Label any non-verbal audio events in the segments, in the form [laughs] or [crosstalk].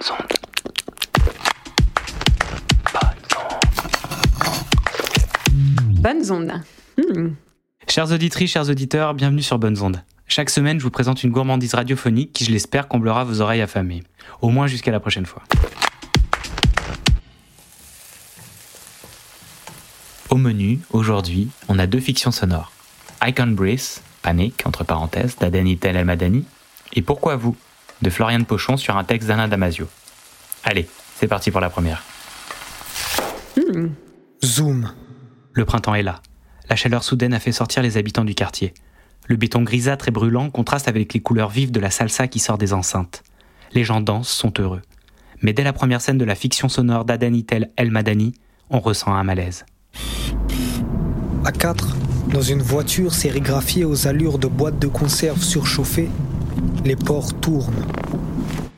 Bonnes ondes. Bonnes ondes. Hmm. Chers auditrices, chers auditeurs, bienvenue sur Bonnes Ondes. Chaque semaine, je vous présente une gourmandise radiophonique qui, je l'espère, comblera vos oreilles affamées. Au moins jusqu'à la prochaine fois. Au menu, aujourd'hui, on a deux fictions sonores. I Can't Breathe, Panique, entre parenthèses, d'Adani Tel El Madani, et Pourquoi vous, de Florian Pochon sur un texte d'Alain Damasio. Allez, c'est parti pour la première. Zoom. Le printemps est là. La chaleur soudaine a fait sortir les habitants du quartier. Le béton grisâtre et brûlant contraste avec les couleurs vives de la salsa qui sort des enceintes. Les gens dansent, sont heureux. Mais dès la première scène de la fiction sonore d'Adanitel El Madani, on ressent un malaise. À 4, dans une voiture sérigraphiée aux allures de boîtes de conserve surchauffées, les ports tournent.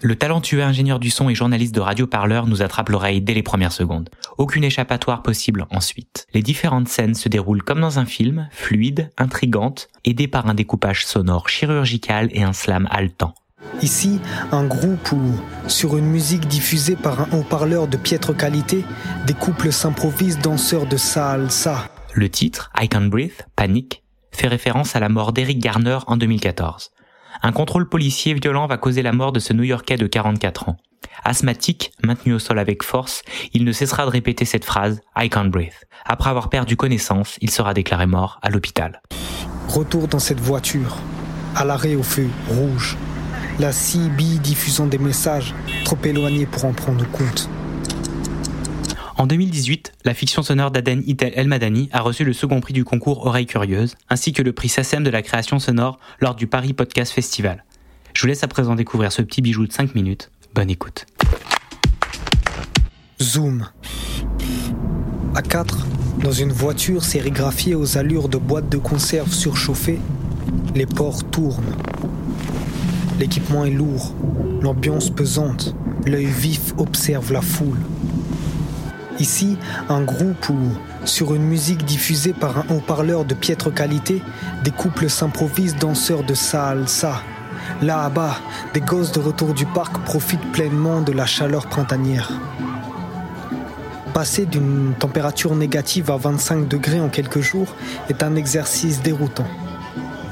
Le talentueux ingénieur du son et journaliste de Radio Parleur nous attrape l'oreille dès les premières secondes. Aucune échappatoire possible ensuite. Les différentes scènes se déroulent comme dans un film, fluides, intrigantes, aidées par un découpage sonore chirurgical et un slam haletant. Ici, un groupe où, sur une musique diffusée par un haut-parleur de piètre qualité, des couples s'improvisent danseurs de salsa. Le titre, I Can't Breathe, Panique, fait référence à la mort d'Eric Garner en 2014. Un contrôle policier violent va causer la mort de ce New-Yorkais de 44 ans. Asthmatique, maintenu au sol avec force, il ne cessera de répéter cette phrase I can't breathe. Après avoir perdu connaissance, il sera déclaré mort à l'hôpital. Retour dans cette voiture, à l'arrêt au feu rouge. La CB diffusant des messages trop éloignés pour en prendre compte. En 2018, la fiction sonore d'Aden Itel El Madani a reçu le second prix du concours Oreille Curieuse, ainsi que le prix SACEM de la création sonore lors du Paris Podcast Festival. Je vous laisse à présent découvrir ce petit bijou de 5 minutes. Bonne écoute. Zoom. À 4, dans une voiture sérigraphiée aux allures de boîtes de conserve surchauffées, les ports tournent. L'équipement est lourd, l'ambiance pesante, l'œil vif observe la foule. Ici, un groupe où, sur une musique diffusée par un haut-parleur de piètre qualité, des couples s'improvisent danseurs de salsa. Là-bas, des gosses de retour du parc profitent pleinement de la chaleur printanière. Passer d'une température négative à 25 degrés en quelques jours est un exercice déroutant.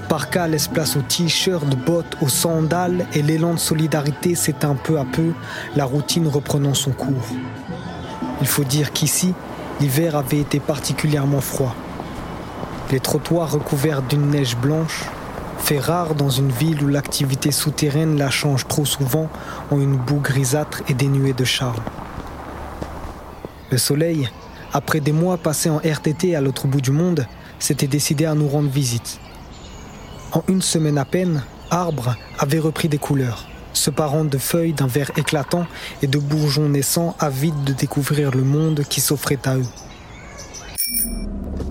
Parka laisse place aux t-shirts, bottes, aux sandales et l'élan de solidarité s'éteint peu à peu, la routine reprenant son cours. Il faut dire qu'ici, l'hiver avait été particulièrement froid. Les trottoirs recouverts d'une neige blanche, fait rare dans une ville où l'activité souterraine la change trop souvent en une boue grisâtre et dénuée de charme. Le soleil, après des mois passés en RTT à l'autre bout du monde, s'était décidé à nous rendre visite. En une semaine à peine, Arbre avait repris des couleurs, se parant de feuilles d'un vert éclatant et de bourgeons naissants avides de découvrir le monde qui s'offrait à eux.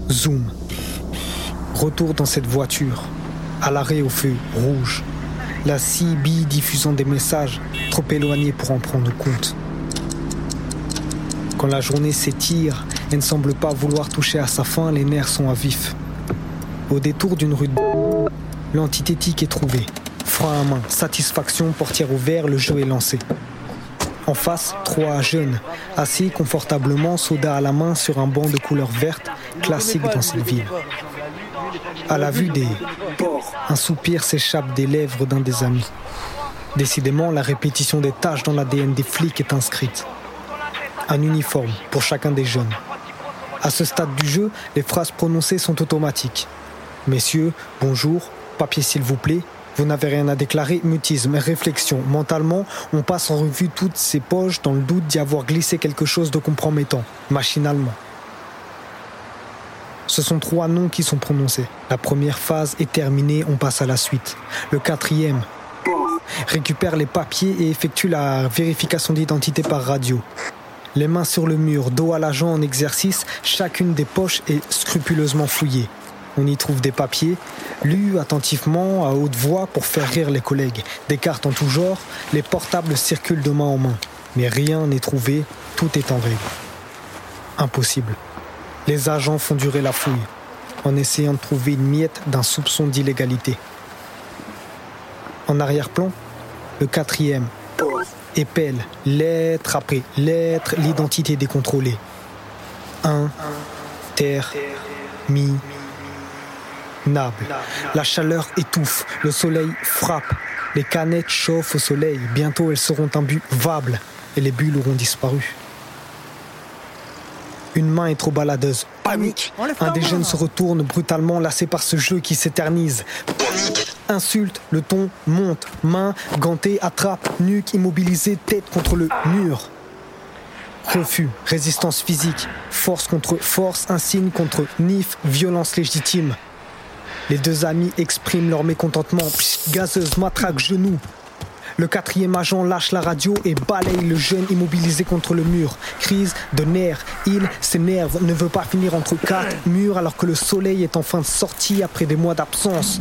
Zoom. Retour dans cette voiture, à l'arrêt au feu rouge. La CB diffusant des messages trop éloignés pour en prendre compte. Quand la journée s'étire et ne semble pas vouloir toucher à sa fin, les nerfs sont à vif. Au détour d'une rue de... L'antithétique est trouvée. Frein à main, satisfaction, portière ouverte, le jeu est lancé. En face, trois jeunes, assis confortablement, soda à la main sur un banc de couleur verte, classique dans cette ville. À la vue des porcs, un soupir s'échappe des lèvres d'un des amis. Décidément, la répétition des tâches dans l'ADN des flics est inscrite. Un uniforme pour chacun des jeunes. À ce stade du jeu, les phrases prononcées sont automatiques. Messieurs, bonjour, papier s'il vous plaît, vous n'avez rien à déclarer, mutisme, réflexion. Mentalement, on passe en revue toutes ces poches dans le doute d'y avoir glissé quelque chose de compromettant, machinalement. Ce sont trois noms qui sont prononcés. La première phase est terminée, on passe à la suite. Le quatrième récupère les papiers et effectue la vérification d'identité par radio. Les mains sur le mur, dos à l'agent en exercice, chacune des poches est scrupuleusement fouillée. On y trouve des papiers, lus attentivement à haute voix pour faire rire les collègues. Des cartes en tout genre, les portables circulent de main en main. Mais rien n'est trouvé, tout est en règle. Impossible. Les agents font durer la fouille, en essayant de trouver une miette d'un soupçon d'illégalité. En arrière-plan, le quatrième épelle, lettre après lettre, l'identité décontrôlée. Un, terre, mi, La chaleur étouffe, le soleil frappe, les canettes chauffent au soleil, bientôt elles seront imbuvables et les bulles auront disparu. Une main est trop baladeuse. Panique Un des jeunes se retourne brutalement, lassé par ce jeu qui s'éternise. Panique Insulte, le ton monte. Main gantée, attrape, nuque immobilisée, tête contre le mur. Refus, résistance physique, force contre force, insigne contre nif, violence légitime. Les deux amis expriment leur mécontentement. gazeuse, matraque, genou. Le quatrième agent lâche la radio et balaye le jeune immobilisé contre le mur. Crise de nerfs. Il s'énerve, ne veut pas finir entre quatre murs alors que le soleil est enfin sorti après des mois d'absence.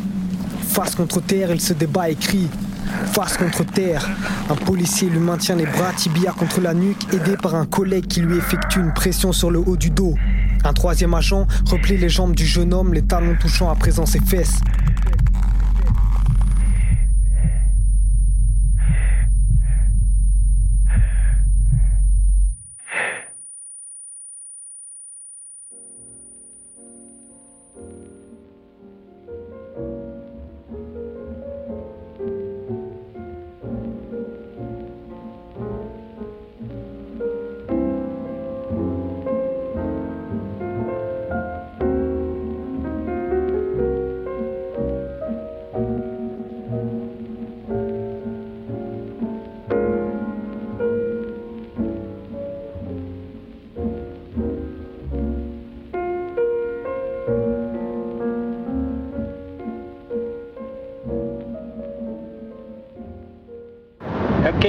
Face contre terre, il se débat et crie. Face contre terre, un policier lui maintient les bras tibia contre la nuque, aidé par un collègue qui lui effectue une pression sur le haut du dos. Un troisième agent replie les jambes du jeune homme, les talons touchant à présent ses fesses.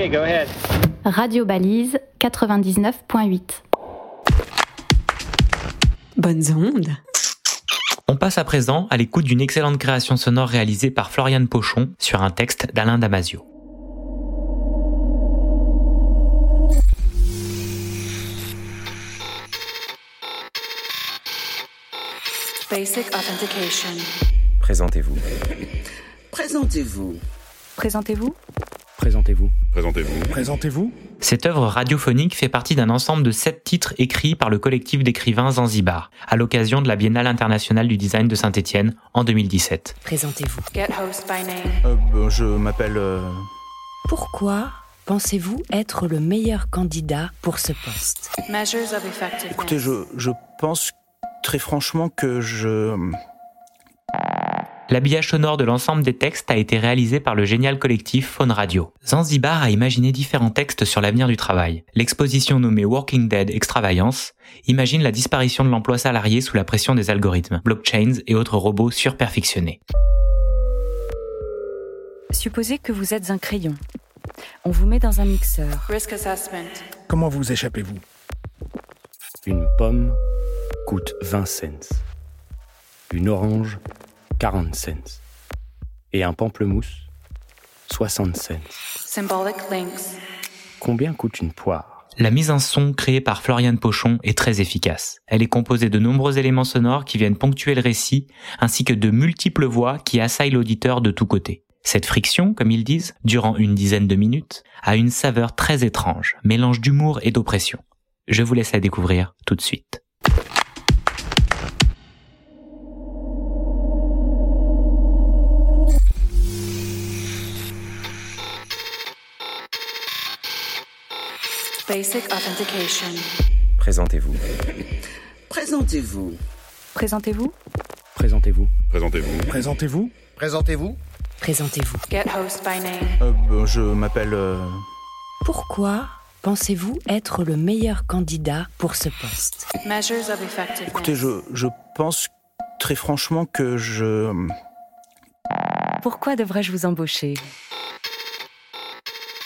Go ahead. Radio Balise 99.8. Bonnes ondes. On passe à présent à l'écoute d'une excellente création sonore réalisée par Floriane Pochon sur un texte d'Alain Damasio. Basic Authentication. Présentez-vous. Présentez-vous. Présentez-vous. Présentez-vous. Présentez-vous. Présentez-vous. Cette œuvre radiophonique fait partie d'un ensemble de sept titres écrits par le collectif d'écrivains Zanzibar, à l'occasion de la Biennale internationale du design de Saint-Étienne en 2017. Présentez-vous. Euh, je m'appelle... Euh, Pourquoi pensez-vous être le meilleur candidat pour ce poste? Écoutez, je, je pense très franchement que je... L'habillage sonore de l'ensemble des textes a été réalisé par le génial collectif Phone Radio. Zanzibar a imaginé différents textes sur l'avenir du travail. L'exposition nommée Working Dead Extravagance imagine la disparition de l'emploi salarié sous la pression des algorithmes, blockchains et autres robots surperfectionnés. Supposez que vous êtes un crayon. On vous met dans un mixeur. Comment vous échappez-vous? Une pomme coûte 20 cents. Une orange 40 cents. Et un pamplemousse, 60 cents. Symbolic links. Combien coûte une poire? La mise en son créée par Florian Pochon est très efficace. Elle est composée de nombreux éléments sonores qui viennent ponctuer le récit, ainsi que de multiples voix qui assaillent l'auditeur de tous côtés. Cette friction, comme ils disent, durant une dizaine de minutes, a une saveur très étrange, mélange d'humour et d'oppression. Je vous laisse la découvrir tout de suite. Basic Authentication. Présentez-vous. Présentez-vous. Présentez-vous. Présentez-vous. Présentez-vous. Présentez-vous. Présentez-vous. Présentez-vous. Get host by name. Euh, je m'appelle... Euh, Pourquoi pensez-vous être le meilleur candidat pour ce poste? Measures of effectiveness. Écoutez, je, je pense très franchement que je... Pourquoi devrais-je vous embaucher?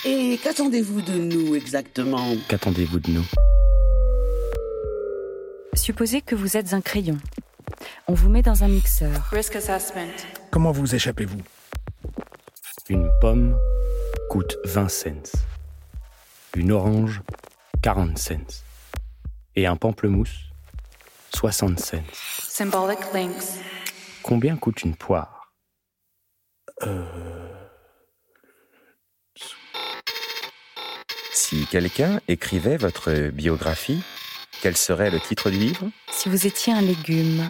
Et qu'attendez-vous de nous exactement? Qu'attendez-vous de nous? Supposez que vous êtes un crayon. On vous met dans un mixeur. Risk assessment. Comment vous échappez-vous? Une pomme coûte 20 cents. Une orange, 40 cents. Et un pamplemousse, 60 cents. Symbolic links. Combien coûte une poire? Euh... Si quelqu'un écrivait votre biographie, quel serait le titre du livre? Si vous étiez un légume,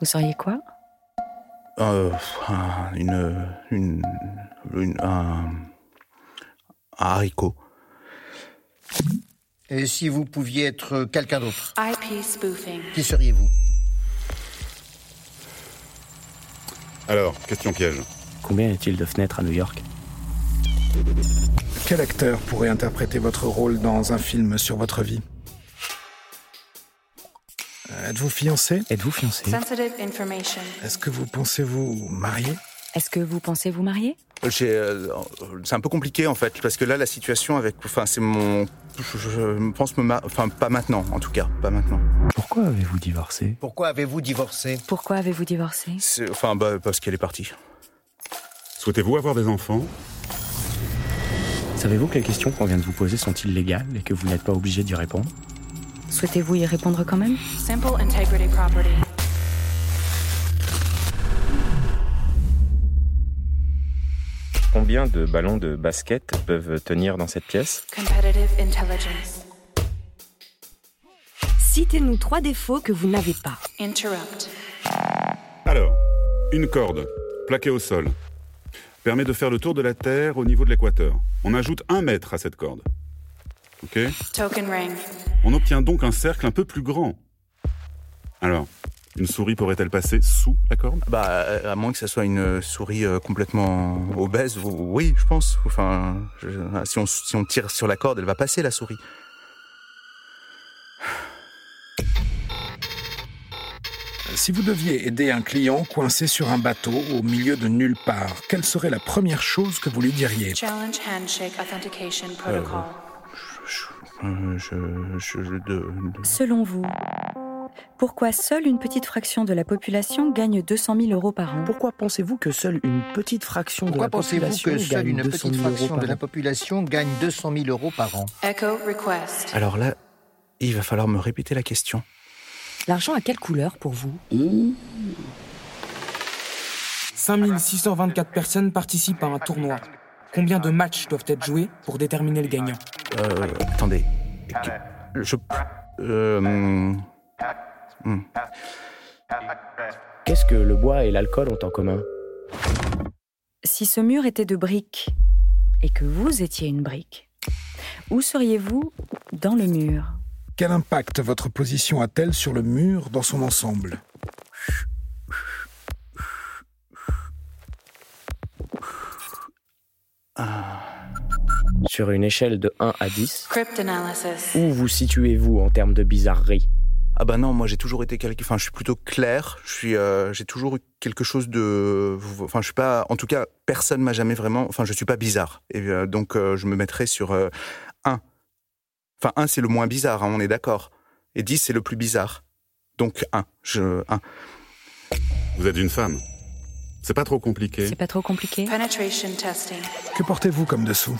vous seriez quoi? Euh, un- une, une, une- un, un haricot. Et si vous pouviez être quelqu'un d'autre, IP spoofing. qui seriez-vous? Alors, question piège. Combien y a-t-il de fenêtres à New York? Quel acteur pourrait interpréter votre rôle dans un film sur votre vie? Êtes-vous fiancé? Êtes-vous fiancé? Sensitive information. Est-ce que vous pensez vous marier? Est-ce que vous pensez vous marier euh, c'est un peu compliqué en fait, parce que là la situation avec, enfin c'est mon, je, je pense me, ma- enfin pas maintenant en tout cas, pas maintenant. Pourquoi avez-vous divorcé? Pourquoi avez-vous divorcé? Pourquoi avez-vous divorcé? C'est, enfin bah, parce qu'elle est partie. Souhaitez-vous avoir des enfants? Savez-vous que les questions qu'on vient de vous poser sont illégales et que vous n'êtes pas obligé d'y répondre? Souhaitez-vous y répondre quand même? Simple integrity property. Combien de ballons de basket peuvent tenir dans cette pièce? Competitive intelligence. Citez-nous trois défauts que vous n'avez pas. Interrupt. Alors, une corde, plaquée au sol, permet de faire le tour de la Terre au niveau de l'équateur. On ajoute un mètre à cette corde. Ok Token ring. On obtient donc un cercle un peu plus grand. Alors, une souris pourrait-elle passer sous la corde? Bah euh, à moins que ça soit une souris euh, complètement obèse, ou- oui je pense. Enfin, je- si on si on tire sur la corde, elle va passer la souris. Si vous deviez aider un client coincé sur un bateau au milieu de nulle part, quelle serait la première chose que vous lui diriez Challenge handshake authentication protocol. Euh, je, je, je- de- de- Selon vous, pourquoi seule une petite fraction de la population gagne 200 000 euros par an? Pourquoi pensez-vous que seule une petite fraction Pourquoi de la population que seule gagne une 200 petite 000 euros fraction par de la an? population gagne 200 000 euros par an? Echo request. Alors là, il va falloir me répéter la question. L'argent a quelle couleur pour vous 5624 personnes participent à un tournoi. Combien de matchs doivent être joués pour déterminer le gagnant? Euh, attendez. Je. Euh, hmm. Qu'est-ce que le bois et l'alcool ont en commun? Si ce mur était de briques et que vous étiez une brique, où seriez-vous dans le mur? Quel impact votre position a-t-elle sur le mur dans son ensemble? Sur une échelle de 1 à 10, Cryptanalysis. où vous situez-vous en termes de bizarrerie? Ah bah non, moi j'ai toujours été quelqu'un. Enfin, je suis plutôt clair. Je suis. euh, j'ai toujours eu quelque chose de. Enfin, je suis pas. En tout cas, personne m'a jamais vraiment. Enfin, je suis pas bizarre. Et euh, donc, euh, je me mettrais sur euh, 1. Enfin, 1 c'est le moins bizarre. hein, on est d'accord. Et 10 c'est le plus bizarre. Donc 1. Je 1. Vous êtes une femme. C'est pas trop compliqué. C'est pas trop compliqué Penetration testing. Que portez-vous comme dessous?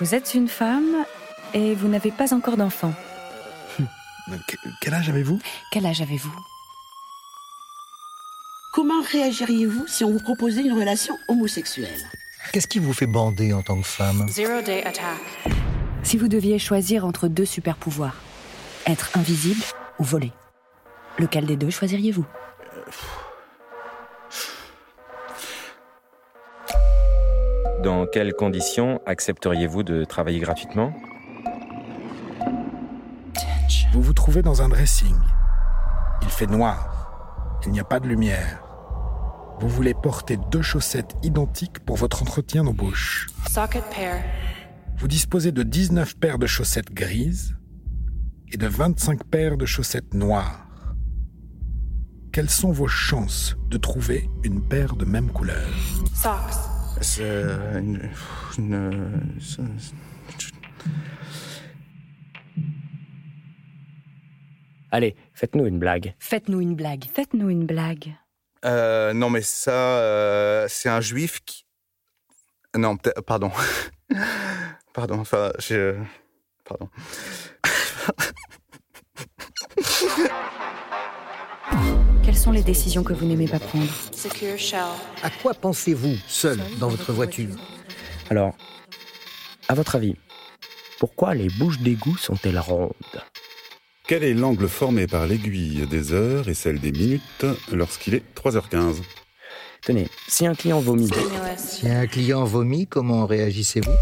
Vous êtes une femme et vous n'avez pas encore d'enfant. Que- Quel âge avez-vous? Quel âge avez-vous? Comment réagiriez-vous si on vous proposait une relation homosexuelle? Qu'est-ce qui vous fait bander en tant que femme Zero day attack. Si vous deviez choisir entre deux super pouvoirs, être invisible ou voler, lequel des deux choisiriez-vous Dans quelles conditions accepteriez-vous de travailler gratuitement Vous vous trouvez dans un dressing. Il fait noir. Il n'y a pas de lumière. Vous voulez porter deux chaussettes identiques pour votre entretien d'embauche. Socket pair. Vous disposez de 19 paires de chaussettes grises et de 25 paires de chaussettes noires. Quelles sont vos chances de trouver une paire de même couleur? Socks. C'est euh, une. une- c'est- Allez, faites-nous une blague. Faites-nous une blague. Faites-nous une blague. Euh, non, mais ça, euh, c'est un juif qui. Non, peut- pardon. [laughs] pardon, enfin, je. Pardon. Quelles sont les décisions que vous n'aimez pas prendre? Secure shell. À quoi pensez-vous, seul, dans votre voiture Alors, à votre avis, pourquoi les bouches d'égout sont-elles rondes? Quel est l'angle formé par l'aiguille des heures et celle des minutes lorsqu'il est 3h15 Tenez, si un client vomit. Si un client vomit, comment réagissez-vous?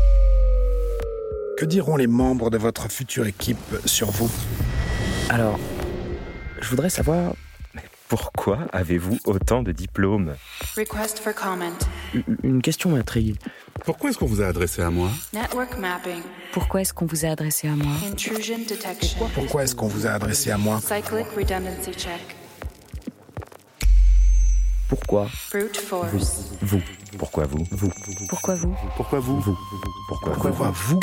Que diront les membres de votre future équipe sur vous? Alors, je voudrais savoir Pourquoi avez-vous autant de diplômes Request for comment. u- une question m'intrigue. Pourquoi est-ce qu'on vous a adressé à moi Network mapping. Pourquoi est-ce qu'on vous a adressé à moi Intrusion detection. Pourquoi est-ce qu'on vous a adressé à moi Cyclic redundancy check. Pourquoi Brute force. Vous. Pourquoi vous? Vous. Pourquoi vous? Pourquoi vous? Vous. Pourquoi vous? Pourquoi vous?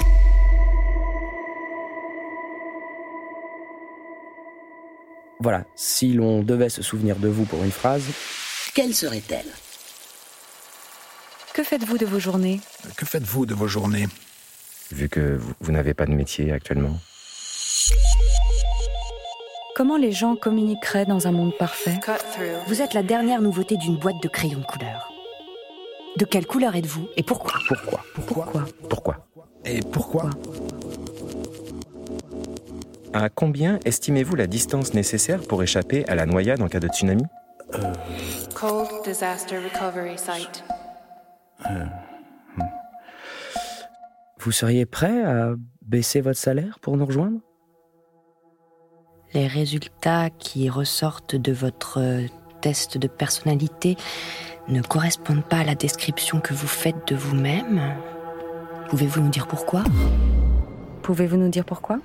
Voilà, si l'on devait se souvenir de vous pour une phrase, Quelle serait-elle? Que faites-vous de vos journées? Que faites-vous de vos journées? Vu que vous, vous n'avez pas de métier actuellement. Comment les gens communiqueraient dans un monde parfait? Vous êtes la dernière nouveauté d'une boîte de crayons de couleur. De quelle couleur êtes-vous? Et pourquoi? Pourquoi? Pourquoi? Pourquoi? Et pourquoi? À combien estimez-vous la distance nécessaire pour échapper à la noyade en cas de tsunami Cold disaster recovery site. Vous seriez prêt à baisser votre salaire pour nous rejoindre? Les résultats qui ressortent de votre test de personnalité ne correspondent pas à la description que vous faites de vous-même. Pouvez-vous nous dire pourquoi? Pouvez-vous nous dire pourquoi?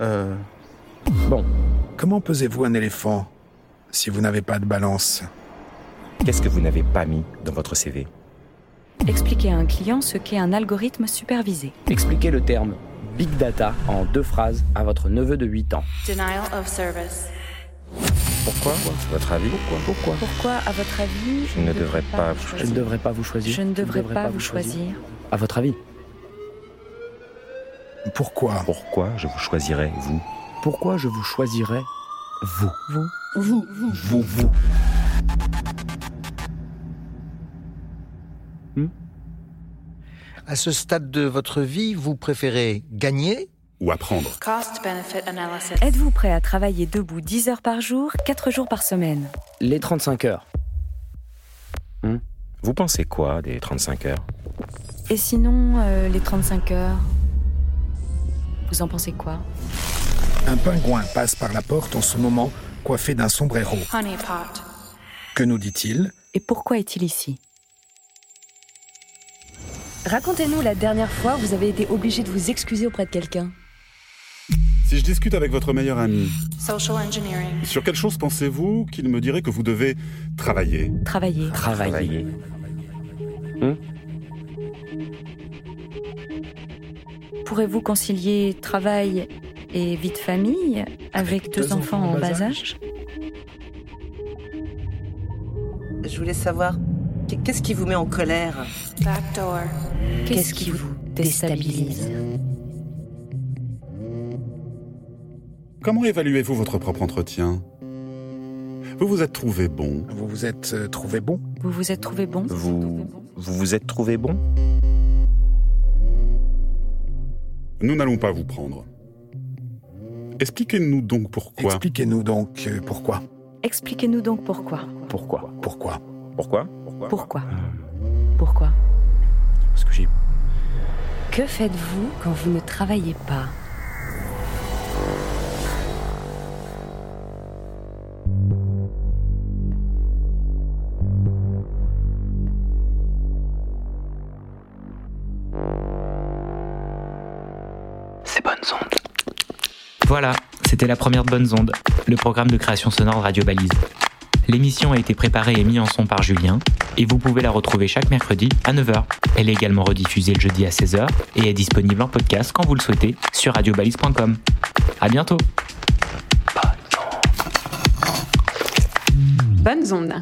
Euh, Bon, Comment pesez-vous un éléphant si vous n'avez pas de balance? Qu'est-ce que vous n'avez pas mis dans votre CV Expliquez à un client ce qu'est un algorithme supervisé. expliquez le terme Big Data en deux phrases à votre neveu de 8 ans. Denial of service. Pourquoi? Votre avis? Pourquoi? Pourquoi, à votre avis, Je ne devrais pas vous Je ne choisir. devrais pas vous choisir. Je ne devrais pas vous choisir. À votre avis Pourquoi? Pourquoi je vous choisirais, vous? Pourquoi je vous choisirais vous? Vous. Vous, vous. Vous, vous. À ce stade de votre vie, vous préférez gagner Ou apprendre? Cost benefit analysis. Êtes-vous prêt à travailler debout 10 heures par jour, 4 jours par semaine? Les 35 heures. Vous pensez quoi des 35 heures? Et sinon, euh, les 35 heures? Vous en pensez quoi Un pingouin passe par la porte en ce moment, coiffé d'un sombrero. Que nous dit-il Et pourquoi est-il ici Racontez-nous la dernière fois où vous avez été obligé de vous excuser auprès de quelqu'un. Si je discute avec votre meilleur ami, Social engineering. sur quelle chose pensez-vous qu'il me dirait que vous devez travailler? Travailler. Travailler. Pourrez-vous concilier travail et vie de famille avec, deux, enfants, en bas âge? Je voulais savoir, qu'est-ce qui vous met en colère? Qu'est-ce qui vous déstabilise? Comment évaluez-vous votre propre entretien? Vous vous êtes trouvé bon? Vous vous êtes euh, trouvé bon? Vous vous êtes trouvé bon? Vous vous vous êtes trouvé bon? Nous n'allons pas vous prendre. Expliquez-nous donc pourquoi. Expliquez-nous donc euh, pourquoi. Expliquez-nous donc pourquoi. Pourquoi? Pourquoi? Pourquoi? Pourquoi? Pourquoi? Parce que j'ai. Que faites-vous quand vous ne travaillez pas? Ondes. Voilà, c'était la première de Bonnes Ondes, le programme de création sonore de Radio Balise. L'émission a été préparée et mise en son par Julien, et vous pouvez la retrouver chaque mercredi à 9h. Elle est également rediffusée le jeudi à 16h et est disponible en podcast quand vous le souhaitez sur radiobalise.com. À bientôt Bonnes ondes.